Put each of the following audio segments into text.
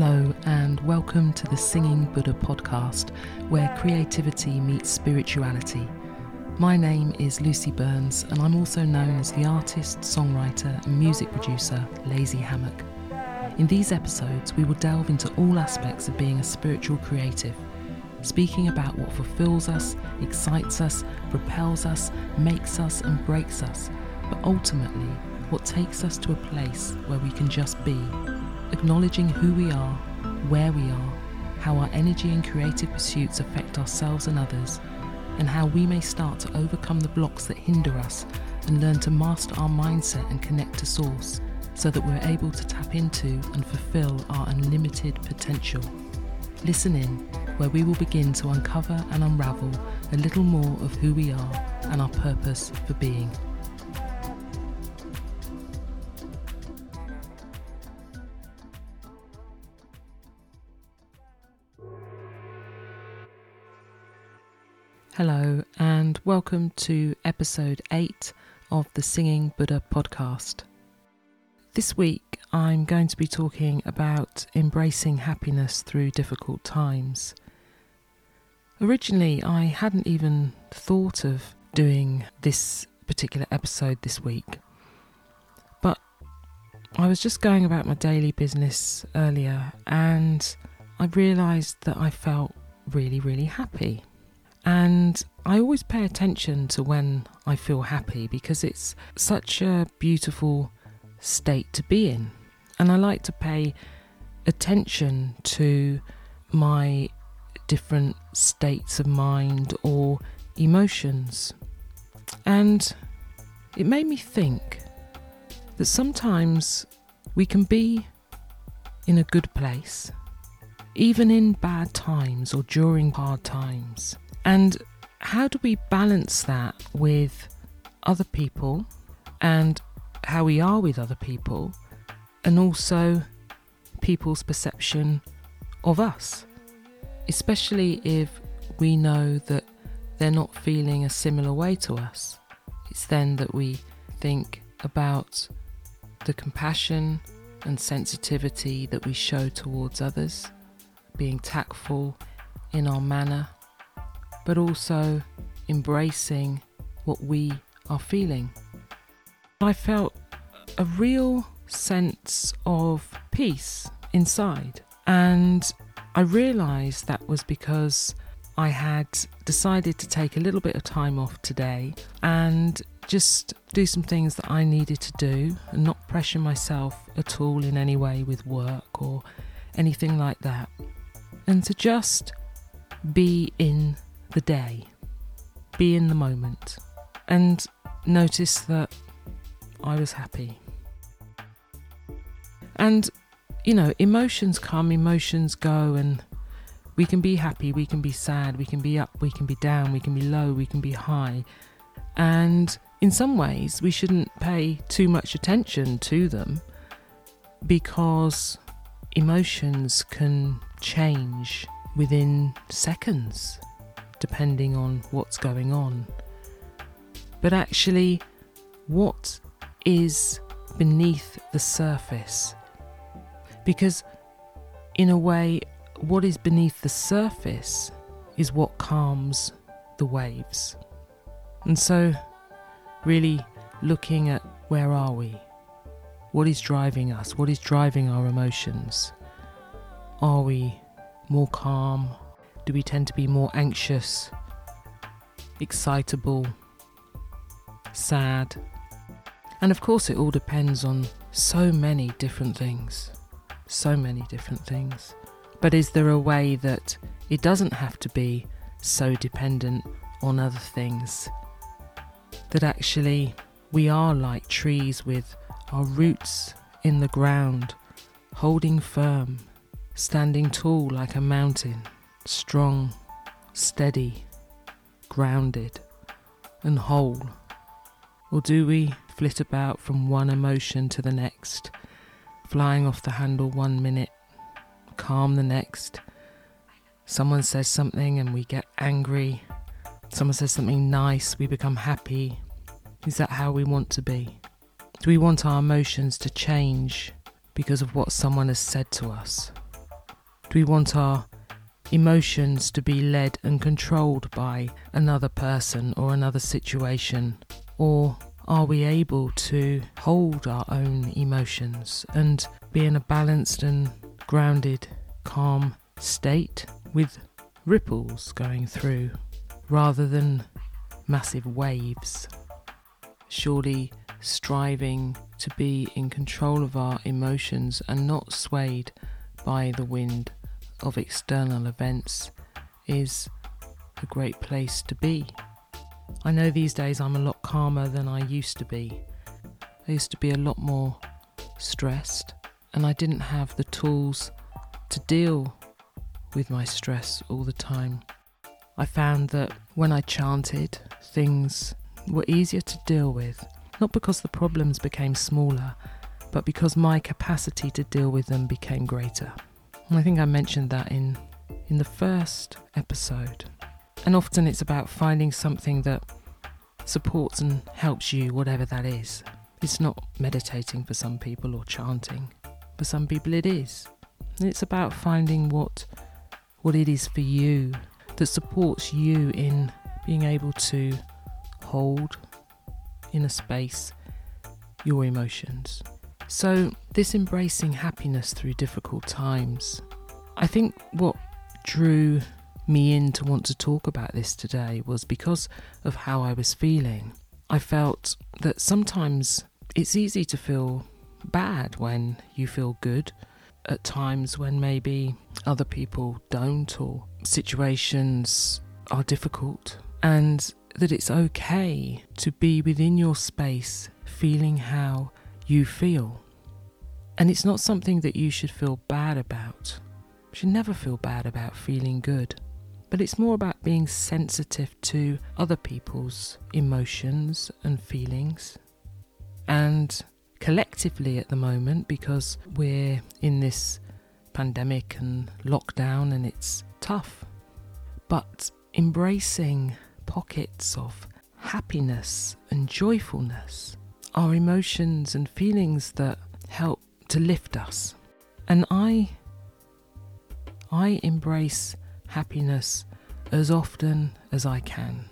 Hello, and welcome to the Singing Buddha podcast, where creativity meets spirituality. My name is Lucie Burns, and I'm also known as the artist, songwriter, and music producer Lazy Hammock. In these episodes, we will delve into all aspects of being a spiritual creative, speaking about what fulfills us, excites us, propels us, makes us, and breaks us, but ultimately, what takes us to a place where we can just be acknowledging who we are, where we are, how our energy and creative pursuits affect ourselves and others, and how we may start to overcome the blocks that hinder us and learn to master our mindset and connect to Source so that we're able to tap into and fulfill our unlimited potential. Listen in, where we will begin to uncover and unravel a little more of who we are and our purpose for being. Hello, and welcome to episode 8 of the Singing Buddha podcast. This week, I'm going to be talking about embracing happiness through difficult times. Originally, I hadn't even thought of doing this particular episode this week, but I was just going about my daily business earlier and I realised that I felt really, really happy. And I always pay attention to when I feel happy because it's such a beautiful state to be in. And I like to pay attention to my different states of mind or emotions. And it made me think that sometimes we can be in a good place, even in bad times or during hard times. And how do we balance that with other people and how we are with other people, and also people's perception of us? Especially if we know that they're not feeling a similar way to us. It's then that we think about the compassion and sensitivity that we show towards others, being tactful in our manner but also embracing what we are feeling. I felt a real sense of peace inside, and I realised that was because I had decided to take a little bit of time off today and just do some things that I needed to do and not pressure myself at all in any way with work or anything like that. And to just be in the day, be in the moment, and notice that I was happy. And, you know, emotions come, emotions go, and we can be happy, we can be sad, we can be up, we can be down, we can be low, we can be high. And in some ways, we shouldn't pay too much attention to them because emotions can change within seconds depending on what's going on. But actually, what is beneath the surface? Because, in a way, what is beneath the surface is what calms the waves. And so, really looking at where are we? What is driving us? What is driving our emotions? Are we more calm? Do we tend to be more anxious, excitable, sad? And of course, it all depends on so many different things. So many different things. But is there a way that it doesn't have to be so dependent on other things? That actually we are like trees with our roots in the ground, holding firm, standing tall like a mountain strong, steady, grounded, and whole? Or do we flit about from one emotion to the next, flying off the handle one minute, calm the next? Someone says something and we get angry. Someone says something nice, we become happy. Is that how we want to be? Do we want our emotions to change because of what someone has said to us? Do we want our emotions to be led and controlled by another person or another situation? Or are we able to hold our own emotions and be in a balanced and grounded, calm state with ripples going through rather than massive waves? Surely striving to be in control of our emotions and not swayed by the wind of external events is a great place to be. I know these days I'm a lot calmer than I used to be. I used to be a lot more stressed, and I didn't have the tools to deal with my stress all the time. I found that when I chanted, things were easier to deal with, not because the problems became smaller, but because my capacity to deal with them became greater. I think I mentioned that in in the first episode. And often it's about finding something that supports and helps you, whatever that is. It's not meditating for some people or chanting. For some people it is. It's about finding what what it is for you that supports you in being able to hold in a space your emotions. So, this embracing happiness through difficult times, I think what drew me in to want to talk about this today was because of how I was feeling. I felt that sometimes it's easy to feel bad when you feel good. At times when maybe other people don't or situations are difficult. And that it's okay to be within your space feeling how you feel. And it's not something that you should feel bad about. You should never feel bad about feeling good. But it's more about being sensitive to other people's emotions and feelings. And collectively at the moment, because we're in this pandemic and lockdown and it's tough, but embracing pockets of happiness and joyfulness are emotions and feelings that help to lift us. And I I embrace happiness as often as I can.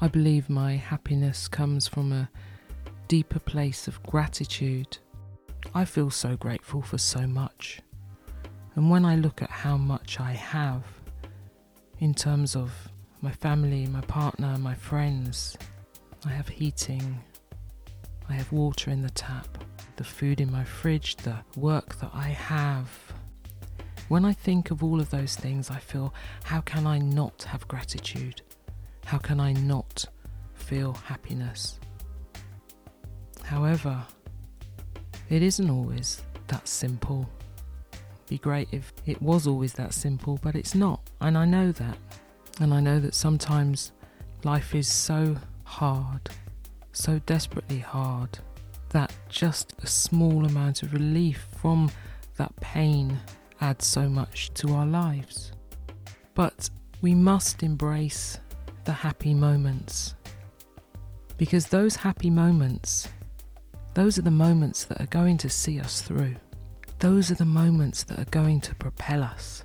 I believe my happiness comes from a deeper place of gratitude. I feel so grateful for so much. And when I look at how much I have in terms of my family, my partner, my friends. I have heating. I have water in the tap, the food in my fridge, the work that I have. When I think of all of those things, I feel, how can I not have gratitude? How can I not feel happiness? However, it isn't always that simple. Be great if it was always that simple, but it's not, and I know that. And I know that sometimes life is so hard, so desperately hard, that just a small amount of relief from that pain adds so much to our lives. But we must embrace the happy moments because those happy moments, those are the moments that are going to see us through. Those are the moments that are going to propel us.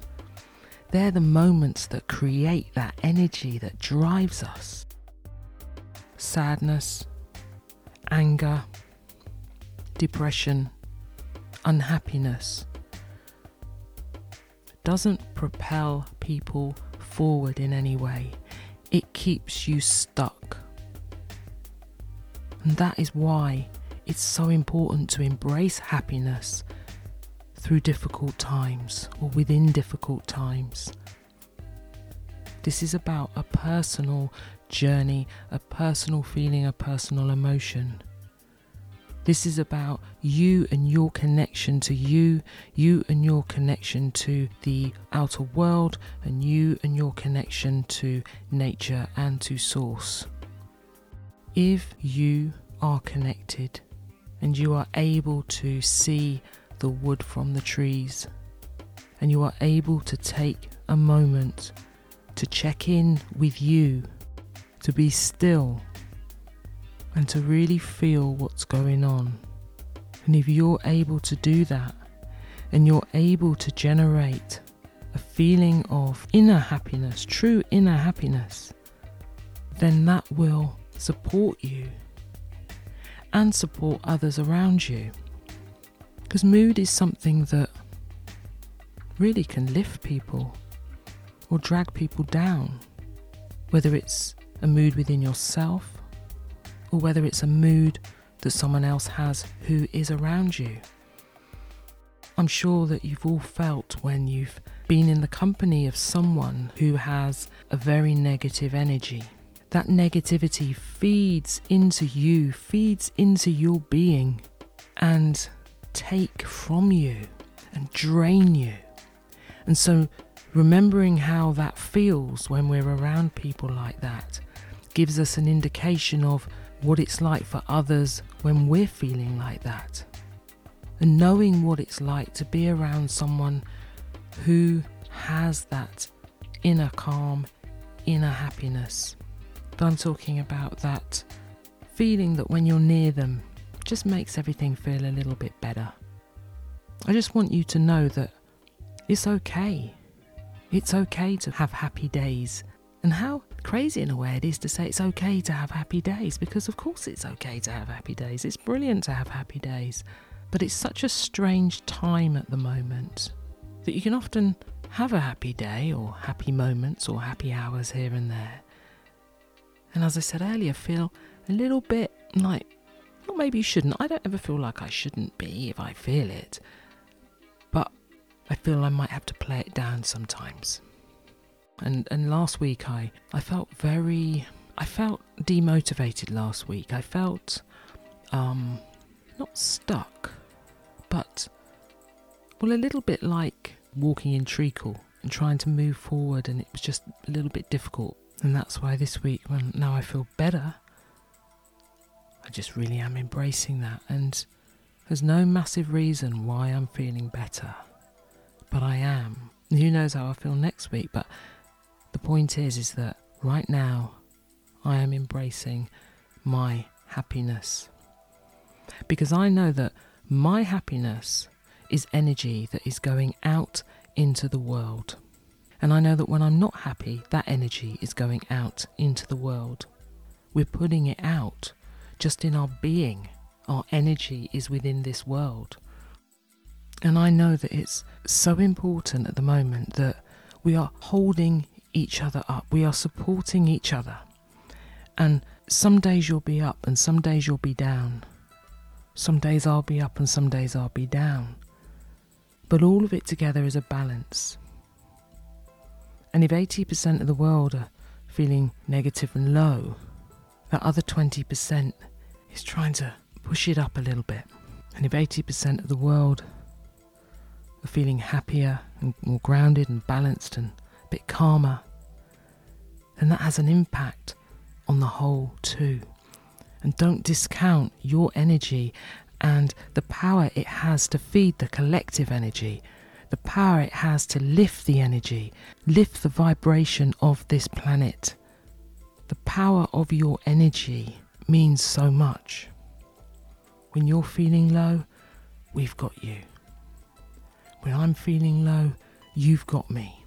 They're the moments that create that energy that drives us. Sadness, anger, depression, unhappiness doesn't propel people forward in any way. It keeps you stuck. And that is why it's so important to embrace happiness through difficult times or within difficult times. This is about a personal journey, a personal feeling, a personal emotion. This is about you and your connection to you, you and your connection to the outer world, and you and your connection to nature and to source. If you are connected and you are able to see the wood from the trees, and you are able to take a moment to check in with you, to be still, and to really feel what's going on. And if you're able to do that, and you're able to generate a feeling of inner happiness, true inner happiness, then that will support you and support others around you. Because mood is something that really can lift people or drag people down, whether it's a mood within yourself or whether it's a mood that someone else has who is around you. I'm sure that you've all felt when you've been in the company of someone who has a very negative energy. That negativity feeds into you, feeds into your being, and take from you and drain you. And so, remembering how that feels when we're around people like that gives us an indication of what it's like for others when we're feeling like that. And knowing what it's like to be around someone who has that inner calm, inner happiness. I'm talking about that feeling that when you're near them just makes everything feel a little bit better. I just want you to know that it's okay. It's okay to have happy days. And how crazy in a way it is to say it's okay to have happy days because, of course, it's okay to have happy days. It's brilliant to have happy days. But it's such a strange time at the moment that you can often have a happy day or happy moments or happy hours here and there. And as I said earlier, feel a little bit like, well, maybe you shouldn't. I don't ever feel like I shouldn't be if I feel it. I feel I might have to play it down sometimes. And and last week I I felt very I felt demotivated last week. I felt um not stuck, but well a little bit like walking in treacle and trying to move forward and it was just a little bit difficult. And that's why this week when now I feel better I just really am embracing that and there's no massive reason why I'm feeling better. But I am. Who knows how I feel next week, but the point is is that right now I am embracing my happiness. Because I know that my happiness is energy that is going out into the world. And I know that when I'm not happy, that energy is going out into the world. We're putting it out just in our being. Our energy is within this world. And I know that it's so important at the moment that we are holding each other up. We are supporting each other. And some days you'll be up and some days you'll be down. Some days I'll be up and some days I'll be down. But all of it together is a balance. And if 80% of the world are feeling negative and low, that other 20% is trying to push it up a little bit. And if 80% of the world feeling happier and more grounded and balanced and a bit calmer, then that has an impact on the whole too. And don't discount your energy and the power it has to feed the collective energy, the power it has to lift the energy, lift the vibration of this planet. The power of your energy means so much. When you're feeling low, we've got you. When I'm feeling low, you've got me.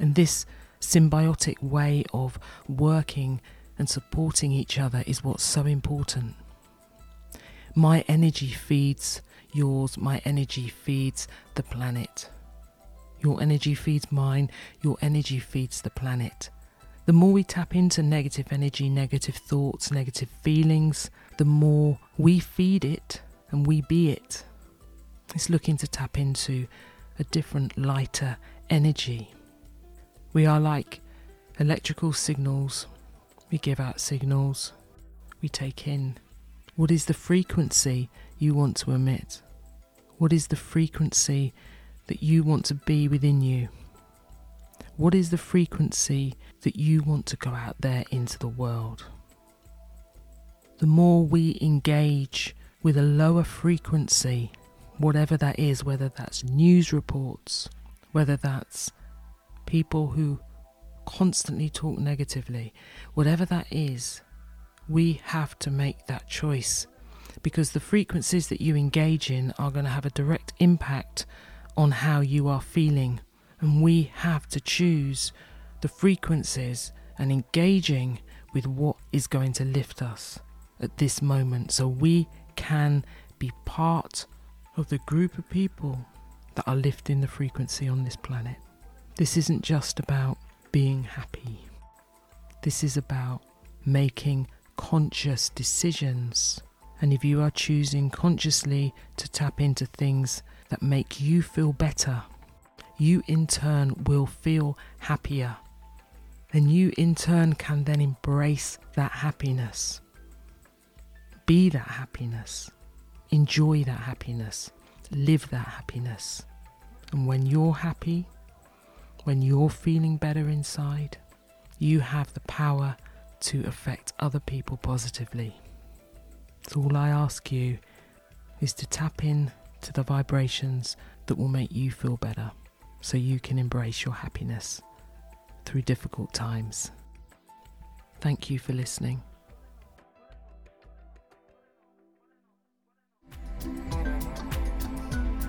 And this symbiotic way of working and supporting each other is what's so important. My energy feeds yours, my energy feeds the planet. Your energy feeds mine, your energy feeds the planet. The more we tap into negative energy, negative thoughts, negative feelings, the more we feed it and we be it. It's looking to tap into a different, lighter energy. We are like electrical signals. We give out signals. We take in. What is the frequency you want to emit? What is the frequency that you want to be within you? What is the frequency that you want to go out there into the world? The more we engage with a lower frequency, whatever that is, whether that's news reports, whether that's people who constantly talk negatively, whatever that is, we have to make that choice. Because the frequencies that you engage in are going to have a direct impact on how you are feeling. And we have to choose the frequencies and engaging with what is going to lift us at this moment. So we can be part of the group of people that are lifting the frequency on this planet. This isn't just about being happy, this is about making conscious decisions. And if you are choosing consciously to tap into things that make you feel better, you in turn will feel happier. And you in turn can then embrace that happiness. Be that happiness. Enjoy that happiness. Live that happiness. And when you're happy, when you're feeling better inside, you have the power to affect other people positively. So, all I ask you is to tap in to the vibrations that will make you feel better so you can embrace your happiness through difficult times. Thank you for listening.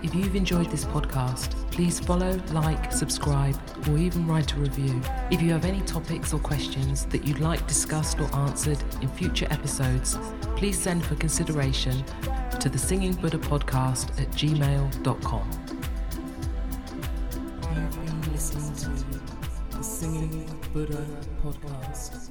If you've enjoyed this podcast, please follow, like, subscribe, or even write a review. If you have any topics or questions that you'd like discussed or answered in future episodes, please send for consideration to the Singing Buddha podcast at gmail.com. You've been listening to the Singing Buddha podcast.